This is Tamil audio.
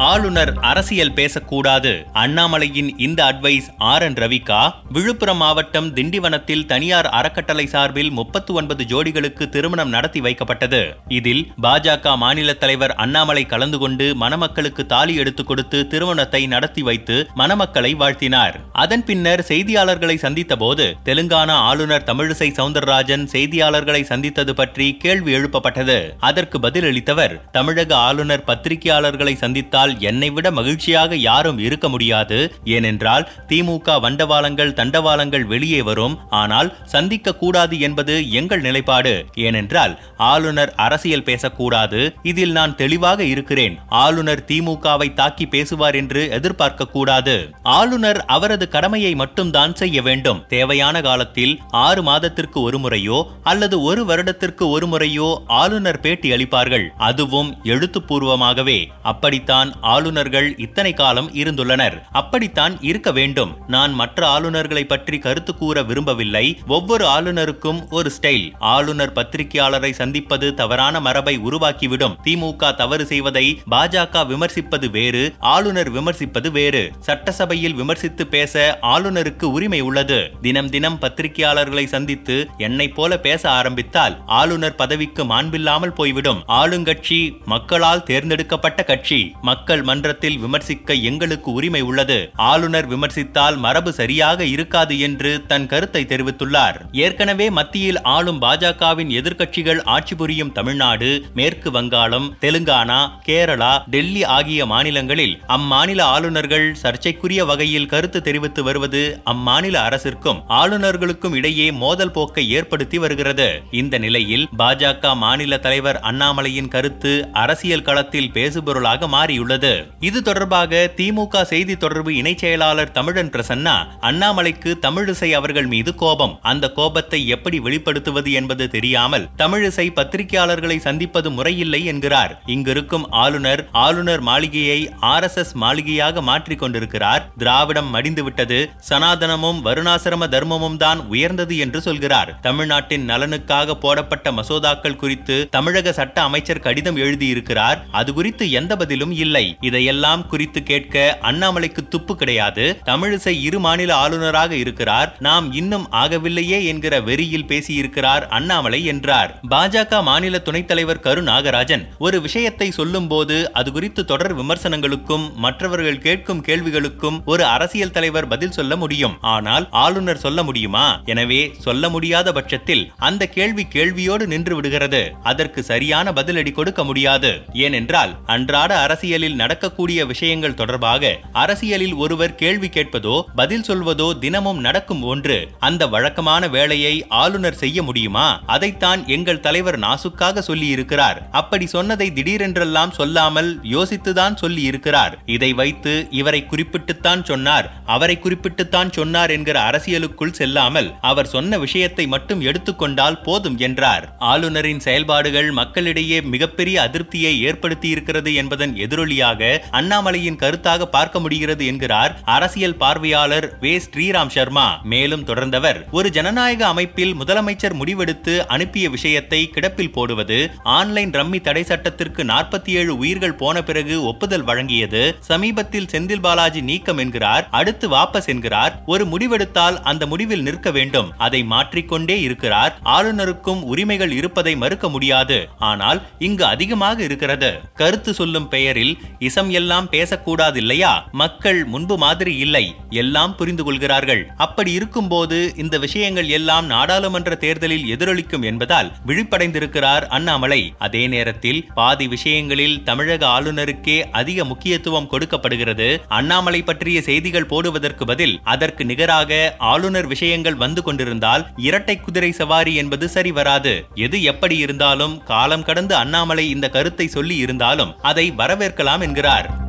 ஆளுநர் அரசியல் பேசக்கூடாது. அண்ணாமலையின் இந்த அட்வைஸ் ஆர் என் ரவிகா விழுப்புரம் மாவட்டம் திண்டிவனத்தில் தனியார் அறக்கட்டளை சார்பில் முப்பத்து ஒன்பது ஜோடிகளுக்கு திருமணம் நடத்தி வைக்கப்பட்டது. இதில் பாஜக மாநில தலைவர் அண்ணாமலை கலந்து கொண்டு மணமக்களுக்கு தாலி எடுத்துக் கொடுத்து திருமணத்தை நடத்தி வைத்து மணமக்களை வாழ்த்தினார். அதன் பின்னர் செய்தியாளர்களை சந்தித்த போது தெலுங்கானா ஆளுநர் தமிழிசை சவுந்தரராஜன் செய்தியாளர்களை சந்தித்தது பற்றி கேள்வி எழுப்பப்பட்டது. அதற்கு பதிலளித்தவர் தமிழக ஆளுநர் பத்திரிகையாளர்களை சந்தித்தால் என்னை விட மகிழ்ச்சியாக யாரும் இருக்க முடியாது. ஏனென்றால் திமுக வண்டவாளங்கள் தண்டவாளங்கள் வெளியே வரும். ஆனால் சந்திக்க கூடாது என்பது எங்கள் நிலைப்பாடு. ஏனென்றால் ஆளுநர் அரசியல் பேசக்கூடாது. இதில் நான் தெளிவாக இருக்கிறேன். ஆளுநர் திமுகவை தாக்கி பேசுவார் என்று எதிர்பார்க்க கூடாது. ஆளுநர் அவரது கடமையை மட்டும்தான் செய்ய வேண்டும். தேவையான காலத்தில் ஆறு மாதத்திற்கு ஒரு முறையோ அல்லது ஒரு வருடத்திற்கு ஒரு முறையோ ஆளுநர் பேட்டி அளிப்பார்கள். அதுவும் எழுத்துப்பூர்வமாகவே. அப்படித்தான் ஆளுநர்கள் இத்தனை காலம் இருந்துள்ளனர். அப்படித்தான் இருக்க வேண்டும். நான் மற்ற ஆளுநர்களை பற்றி கருத்து கூற விரும்பவில்லை. ஒவ்வொரு ஆளுநருக்கும் ஒரு ஸ்டைல் ஆளுநர் பத்திரிகையாளரை சந்திப்பது தவறான மரபை உருவாக்கிவிடும். திமுக தவறு செய்வதை பாஜக விமர்சிப்பது வேறு ஆளுநர் விமர்சிப்பது வேறு. சட்டசபையில் விமர்சித்து பேச ஆளுநருக்கு உரிமை உள்ளது. தினம் தினம் பத்திரிகையாளர்களை சந்தித்து என்னை போல பேச ஆரம்பித்தால் ஆளுநர் பதவிக்கு மாண்பில்லாமல் போய்விடும். ஆளுங்கட்சி மக்களால் தேர்ந்தெடுக்கப்பட்ட கட்சி. மக்கள் மன்றத்தில் விமர்சிக்க எங்களுக்கு உரிமை உள்ளது. ஆளுநர் விமர்சித்தால் மரபு சரியாக இருக்காது என்று தன் கருத்தை தெரிவித்துள்ளார். ஏற்கனவே மத்தியில் ஆளும் பாஜகவின் எதிர்க்கட்சிகள் ஆட்சி புரியும் தமிழ்நாடு மேற்கு வங்காளம் தெலுங்கானா கேரளா டெல்லி ஆகிய மாநிலங்களில் அம்மாநில ஆளுநர்கள் சர்ச்சைக்குரிய வகையில் கருத்து தெரிவித்து வருவது அம்மாநில அரசிற்கும் ஆளுநர்களுக்கும் இடையே மோதல் போக்கை ஏற்படுத்தி வருகிறது. இந்த நிலையில் பாஜக மாநில தலைவர் அண்ணாமலையின் கருத்து அரசியல் களத்தில் பேசுபொருளாக மாறியுள்ளது. இது தொடர்பாக திமுக செய்தி தொடர்பு இணைச் செயலாளர் தமிழன் பிரசன்னா அண்ணாமலைக்கு தமிழிசை அவர்கள் மீது கோபம். அந்த கோபத்தை எப்படி வெளிப்படுத்துவது என்பது தெரியாமல் தமிழிசை பத்திரிகையாளர்களை சந்திப்பது முறையில்லை என்கிறார். இங்கிருக்கும் ஆளுநர் ஆளுநர் மாளிகையை ஆர் எஸ் எஸ் மாளிகையாக மாற்றிக் கொண்டிருக்கிறார். திராவிடம் மடிந்துவிட்டது. சனாதனமும் வருணாசிரம தர்மமும் தான் உயர்ந்தது என்று சொல்கிறார். தமிழ்நாட்டின் நலனுக்காக போடப்பட்ட மசோதாக்கள் குறித்து தமிழக சட்ட அமைச்சர் கடிதம் எழுதியிருக்கிறார். அது குறித்து எந்த பதிலும் இல்லை. இதையெல்லாம் குறித்து கேட்க அண்ணாமலைக்கு துப்பு கிடையாது. தமிழிசை இரு மாநில ஆளுநராக இருக்கிறார். நாம் இன்னும் ஆகவில்லையே என்கிற வெறியில் பேசியிருக்கிறார் அண்ணாமலை என்றார். பாஜக மாநில துணைத் தலைவர் கரு நாகராஜன். ஒரு விஷயத்தை சொல்லும் போது அது குறித்து தொடர் விமர்சனங்களுக்கும் மற்றவர்கள் கேட்கும் கேள்விகளுக்கும் ஒரு அரசியல் தலைவர் பதில் சொல்ல முடியும். ஆனால் ஆளுநர் சொல்ல முடியுமா? எனவே சொல்ல முடியாத பட்சத்தில் அந்த கேள்வி கேள்வியோடு நின்று விடுகிறது. அதற்கு சரியான பதிலடி கொடுக்க முடியாது. ஏனென்றால் அன்றாட அரசியலில் நடக்கக்கூடிய விஷயங்கள் தொடர்பாக அரசியலில் ஒருவர் கேள்வி கேட்பதோ பதில் சொல்வதோ தினமும் நடக்கும் ஒன்று. அந்த வழக்கமான வேலையை ஆளுநர் செய்ய முடியுமா? அதைத்தான் எங்கள் தலைவர் நாசுக்காக சொல்லி இருக்கிறார் அப்படி சொன்னதை திடீரென்றெல்லாம் சொல்லாமல் யோசித்துதான் சொல்லி இருக்கிறார் இதை வைத்து இவரை குறிப்பிட்டுத்தான் சொன்னார். அவரை குறிப்பிட்டுத்தான் சொன்னார் என்கிற அரசியலுக்குள் செல்லாமல் அவர் சொன்ன விஷயத்தை மட்டும் எடுத்துக்கொண்டால் போதும் என்றார். ஆளுநரின் செயல்பாடுகள் மக்களிடையே மிகப்பெரிய அதிருப்தியை ஏற்படுத்தியிருக்கிறது என்பதன் எதிரொலியாக அண்ணாமலையின் கருத்தாக பார்க்க முடிகிறது என்கிறார் அரசியல் பார்வையாளர் வே. ஸ்ரீராம் சர்மா. மேலும் தொடர்ந்தவர் ஒரு ஜனநாயக அமைப்பில் முதலமைச்சர் முடிவெடுத்து அனுப்பிய விஷயத்தை கிடப்பில் போடுவது ஆன்லைன் ரம்மி தடை சட்டத்திற்கு நாற்பத்தி ஏழு உயிர்கள் போன பிறகு ஒப்புதல் வழங்கியது சமீபத்தில் செந்தில் பாலாஜி நீக்கம் என்கிறார் அடுத்து வாபஸ் என்கிறார் ஒரு முடிவெடுத்தால் அந்த முடிவில் நிற்க வேண்டும் அதை மாற்றிக்கொண்டே இருக்கிறார் ஆளுநருக்கும் உரிமைகள் இருப்பதை மறுக்க முடியாது ஆனால் இங்கு அதிகமாக இருக்கிறது. கருத்து சொல்லும் பெயரில் இசம் எல்லாம் பேசக்கூடாது இல்லையா மக்கள் முன்பு மாதிரி இல்லை. எல்லாம் புரிந்து கொள்கிறார்கள். அப்படி இருக்கும்போது இந்த விஷயங்கள் எல்லாம் நாடாளுமன்ற தேர்தலில் எதிரொலிக்கும் என்பதால் விழிப்படைந்திருக்கிறார் அண்ணாமலை. அதே நேரத்தில் பாதி விஷயங்களில் தமிழக ஆளுநருக்கே அதிக முக்கியத்துவம் கொடுக்கப்படுகிறது. அண்ணாமலை பற்றிய செய்திகள் போடுவதற்கு பதில் அதற்கு நிகராக ஆளுநர் விஷயங்கள் வந்து கொண்டிருந்தால் இரட்டை குதிரை சவாரி என்பது சரி வராது. எது எப்படி இருந்தாலும் காலம் கடந்து அண்ணாமலை இந்த கருத்தை சொல்லி இருந்தாலும் அதை வரவேற்கலாம் என்கிறார்.